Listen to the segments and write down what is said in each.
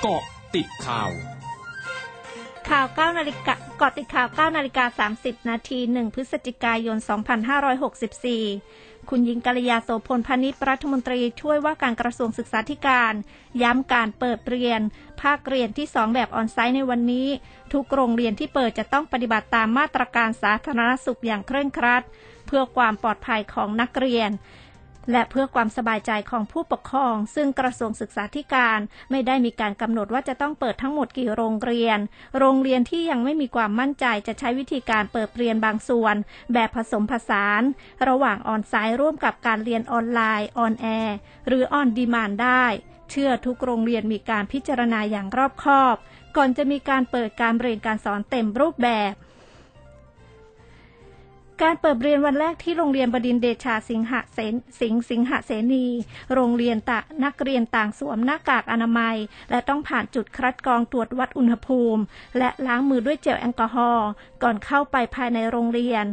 เกาะติดข่าว ข่าว9นาฬิกาเกาะติดข่าว9นาฬิกา30 นาที 1 พฤศจิกายน 2564 คุณหญิงกัลยาโสพลพาณิชย์รัฐมนตรีช่วยว่าการกระทรวงศึกษาธิการ ย้ำการเปิดเรียน ภาคเรียนที่ 2 แบบออนไซต์ในวันนี้ ทุกโรงเรียนที่เปิดจะต้องปฏิบัติตามมาตรการสาธารณสุขอย่างเคร่งครัด เพื่อความปลอดภัยของนักเรียน และเพื่อความสบายใจของผู้ปกครอง ซึ่งกระทรวงศึกษาธิการไม่ได้มีการกำหนดว่าจะต้องเปิดทั้งหมดกี่โรงเรียน โรงเรียนที่ยังไม่มีความมั่นใจจะใช้วิธีการเปิดเรียนบางส่วน แบบผสมผสาน ระหว่าง on-site ร่วมกับการเรียนออนไลน์ on-air หรือ on-demand ได้ เชื่อทุกโรงเรียนมีการพิจารณาอย่างรอบคอบ ก่อนจะมีการเปิดการเรียนการสอนเต็มรูปแบบ การเปิดเรียนวันแรกที่โรงเรียนบดินเดชาสิงหเสนสิงห์สิงหเสนี โรงเรียนตะนักเรียนต่างสวมหน้ากากอนามัย และต้องผ่านจุดคัดกรองตรวจวัดอุณหภูมิ และล้างมือด้วยเจลแอลกอฮอล์ก่อนเข้าไปภายในโรงเรียน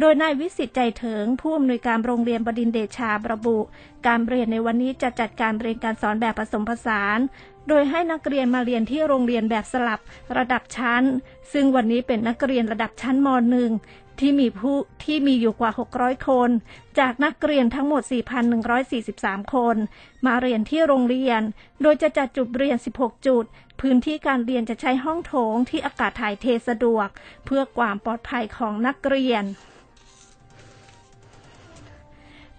โดยนายวิสิตใจเถิง ผู้อำนวยการโรงเรียนบดินเดชาระบุ การเรียนในวันนี้จะจัดการเรียนการสอนแบบผสมผสาน โดยให้นักเรียนมาเรียนที่โรงเรียนแบบสลับระดับชั้น ซึ่งวันนี้เป็นนักเรียนระดับชั้นม .1 ที่มีผู้ที่มีอยู่กว่า 600 คน จากนักเรียนทั้งหมด 4,143 คน มาเรียนที่โรงเรียน โดยจะจัดจุดเรียน 16 จุด พื้นที่การเรียนจะใช้ห้องโถงที่อากาศถ่ายเทสะดวก เพื่อความปลอดภัยของนักเรียน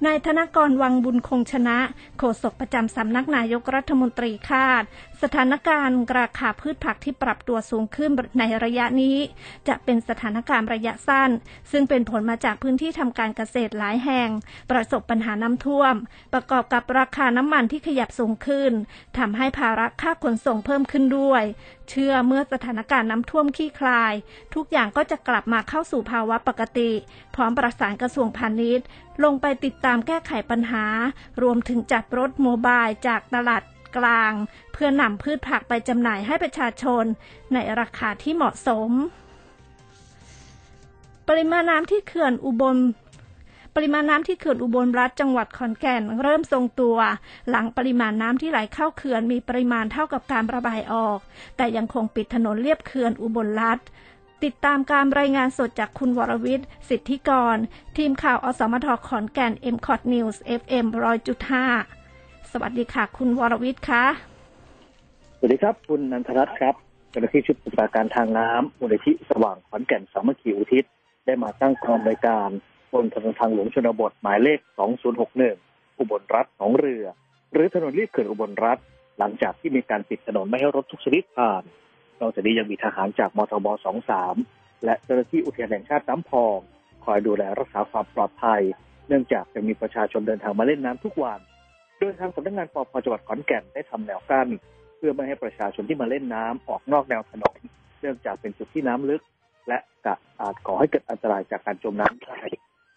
นายธนกรวังบุญคงชนะโฆษกประจำสำนักนายกรัฐมนตรีคาด สถานการณ์ราคาพืชผักที่ปรับตัวสูงขึ้นในระยะนี้ จะเป็นสถานการณ์ระยะสั้น ซึ่งเป็นผลมาจากพื้นที่ทำการเกษตรหลายแห่ง ประสบปัญหาน้ำท่วม ประกอบกับราคาน้ำมันที่ขยับสูงขึ้นทำให้ภาระค่าขนส่งเพิ่มขึ้นด้วย เชื่อเมื่อสถานการณ์น้ำท่วมคลี่คลาย ทุกอย่างก็จะกลับมาเข้าสู่ภาวะปกติ พร้อมประสานกระทรวงพาณิชย์ ลงไปติดตามแก้ไขปัญหา รวมถึงจัดรถโมบายจากตลาดกลาง เพื่อนำพืชผักไปจำหน่ายให้ประชาชน ในราคาที่เหมาะสม ปริมาณน้ำที่เขื่อนอุบลปริมาณน้ำที่เขื่อนอุบลรัฐจังหวัดขอนแก่น เริ่มทรงตัว หลังปริมาณน้ำที่ไหลเข้าเขื่อนมีปริมาณเท่ากับการระบายออก แต่ยังคงปิดถนนเลียบเขื่อนอุบลรัฐ ติดตามการรายงานสดจากคุณวรวิทย์ สิทธิกร ทีมข่าวอสมทขอนแก่น m c o t News FM 100.5 สวัสดีค่ะ คุณวรวิทย์คะสวัสดีครับ คุณนันทรัตน์ครับเจ้าหน้าที่ชุดปฏิบัติการทางน้ำมูลนิธิสว่างขอนแก่นสามัคคีอุทิศ ได้มาตั้งกองบริการบนถนนทางหลวงชนบทหมายเลข 2061 อุบลรัฐหนองเรือ หรือถนนเลียบเขื่อนอุบลรัฐ หลังจากที่มีการปิดถนนไม่ให้รถทุกชนิดผ่าน นอกจากนี้ยังมีทหารจากมทบ 23 และเจ้าหน้าที่อุทยานแห่งชาติน้ำพอง คอยดูแลรักษาความปลอดภัย เนื่องจากจะมีประชาชนเดินทางมาเล่นน้ำทุกวัน โดยทางสำนักงานปภจังหวัดขอนแก่นได้ทำแนวกั้น เพื่อไม่ให้ประชาชนที่มาเล่นน้ำออกนอกแนวถนน เนื่องจากเป็นจุดที่น้ำลึก และกะอาจก่อให้เกิดอันตรายจากการจมน้ำได้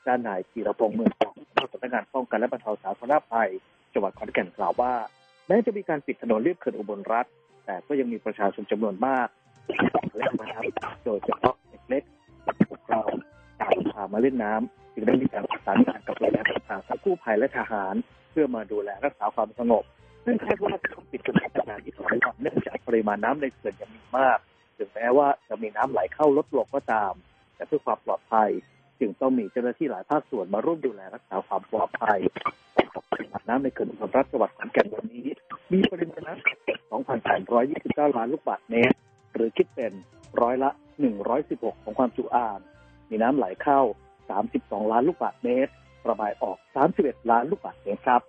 ด้านนายธีรพงษ์เมืองทองสำนักงานป้องกันและบรรเทาสาธารณภัยจังหวัดขอนแก่นกล่าวว่าแม้จะมีการปิดถนนเลียบเขื่อนอุบลรัฐ แต่ก็ยังมีประชาชนจำนวนมากเล่นน้ำโดยเฉพาะเด็กเล็กพวกเราต่างพามาเล่นน้ำจึงได้มีการประสานงานกับหน่วยงานต่างๆทั้งกู้ภัยและทหาร เพื่อมาดูแลรักษาความสงบซึ่งคาดว่าจะต้องปิดถนนนานอีกหลายวันเนื่องจากปริมาณน้ำในเขื่อนยังมีมาก ถึงแม้ว่าจะมีน้ำไหลเข้าลดลงก็ตาม แต่เพื่อความปลอดภัย จึงต้องมีเจ้าหน้าที่หลายภาคส่วนมาร่วมดูแลรักษาความปลอดภัยของปริมาณน้ำในเขื่อนอุบลรัฐจังหวัดขอนแก่นวันนี้ มีปริมาณน้ำ 2,829ล้านลูกบาศก์เมตร หรือคิดเป็นร้อยละ 116 ของความจุอ่าง มีน้ำไหลเข้า 32 ล้านลูกบาศก์เมตร ระบายออก 31 ล้านลูกบาศก์เมตรครับ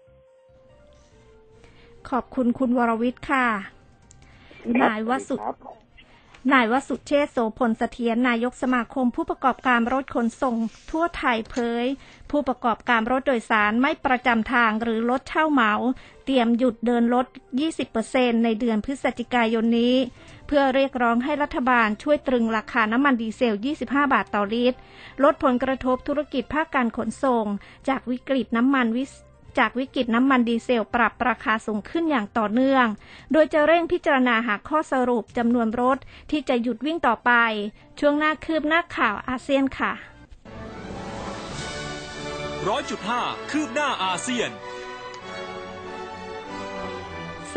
ขอบคุณคุณวรวิทย์ค่ะ นายวสุครับ นายวสุเชษโสพลเสถียรนายกสมาคม ผู้ประกอบการรถขนส่ง ทั่วไทยเผย ผู้ประกอบการรถโดยสารไม่ประจำทางหรือรถเช่าเหมา เตรียมหยุดเดินรถ 20%ในเดือนพฤศจิกายนนี้ เพื่อเรียกร้องให้รัฐบาลช่วยตรึงราคาน้ำมันดีเซล 25 บาทต่อลิตร ลดผลกระทบธุรกิจภาคการขนส่ง จากวิกฤตน้ำมันวิส จากวิกฤตน้ำมันดีเซลปรับราคาสูงขึ้นอย่างต่อเนื่อง โดยจะเร่งพิจารณาหาข้อสรุปจำนวนรถที่จะหยุดวิ่งต่อไป ช่วงหน้าคืบหน้าข่าวอาเซียนค่ะร้อยจุดห้าคืบหน้าอาเซียน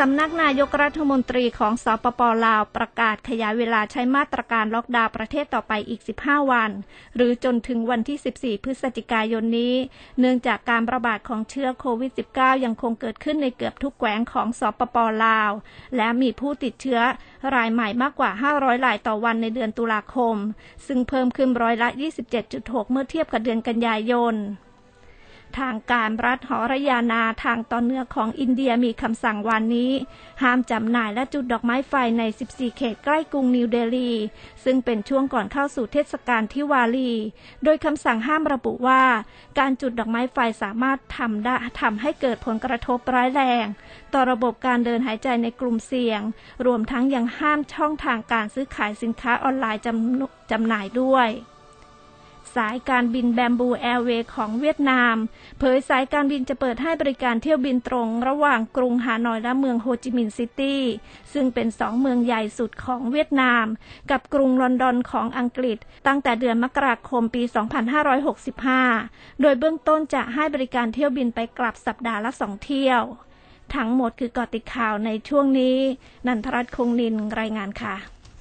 สำนักนายกรัฐมนตรีของสปปลาวประกาศขยายเวลาใช้มาตรการล็อกดาวน์ประเทศต่อไปอีก 15 วัน หรือจนถึงวันที่ 14 พฤศจิกายนนี้ เนื่องจากการระบาดของเชื้อโควิด -19 ยังคงเกิดขึ้นในเกือบทุกแขวงของสปปลาว และมีผู้ติดเชื้อรายใหม่มากกว่า 500 รายต่อวันในเดือนตุลาคม ซึ่งเพิ่มขึ้นร้อยละ 27.6 เมื่อเทียบกับเดือนกันยายน ทางการรัฐหอระยานาทางตอนเหนือของอินเดียมีคำสั่งวันนี้ ห้ามจำหน่ายและจุดดอกไม้ไฟใน 14 เขตใกล้กรุงนิวเดลี ซึ่งเป็นช่วงก่อนเข้าสู่เทศกาลทิวาลี โดยคำสั่งห้ามระบุว่า การจุดดอกไม้ไฟสามารถทำได้ทำให้เกิดผลกระทบร้ายแรง ต่อระบบการเดินหายใจในกลุ่มเสี่ยง รวมทั้งยังห้ามช่องทางการซื้อขายสินค้าออนไลน์จำจำหน่ายด้วย สายการบินแบมบูแอร์เวย์ของเวียดนาม เผยสายการบินจะเปิดให้บริการเที่ยวบินตรง ระหว่างกรุงฮานอยและเมืองโฮจิมินห์ซิตี้ซึ่งเป็นสองเมืองใหญ่สุดของเวียดนาม กับกรุงลอนดอนของอังกฤษ ตั้งแต่เดือนมกราคมปี 2565 โดยเบื้องต้นจะให้บริการเที่ยวบินไปกลับสัปดาห์ละสองเที่ยว ทั้งหมดคือกอติข่าวในช่วงนี้ นันทรัตน์คงนินรายงานค่ะ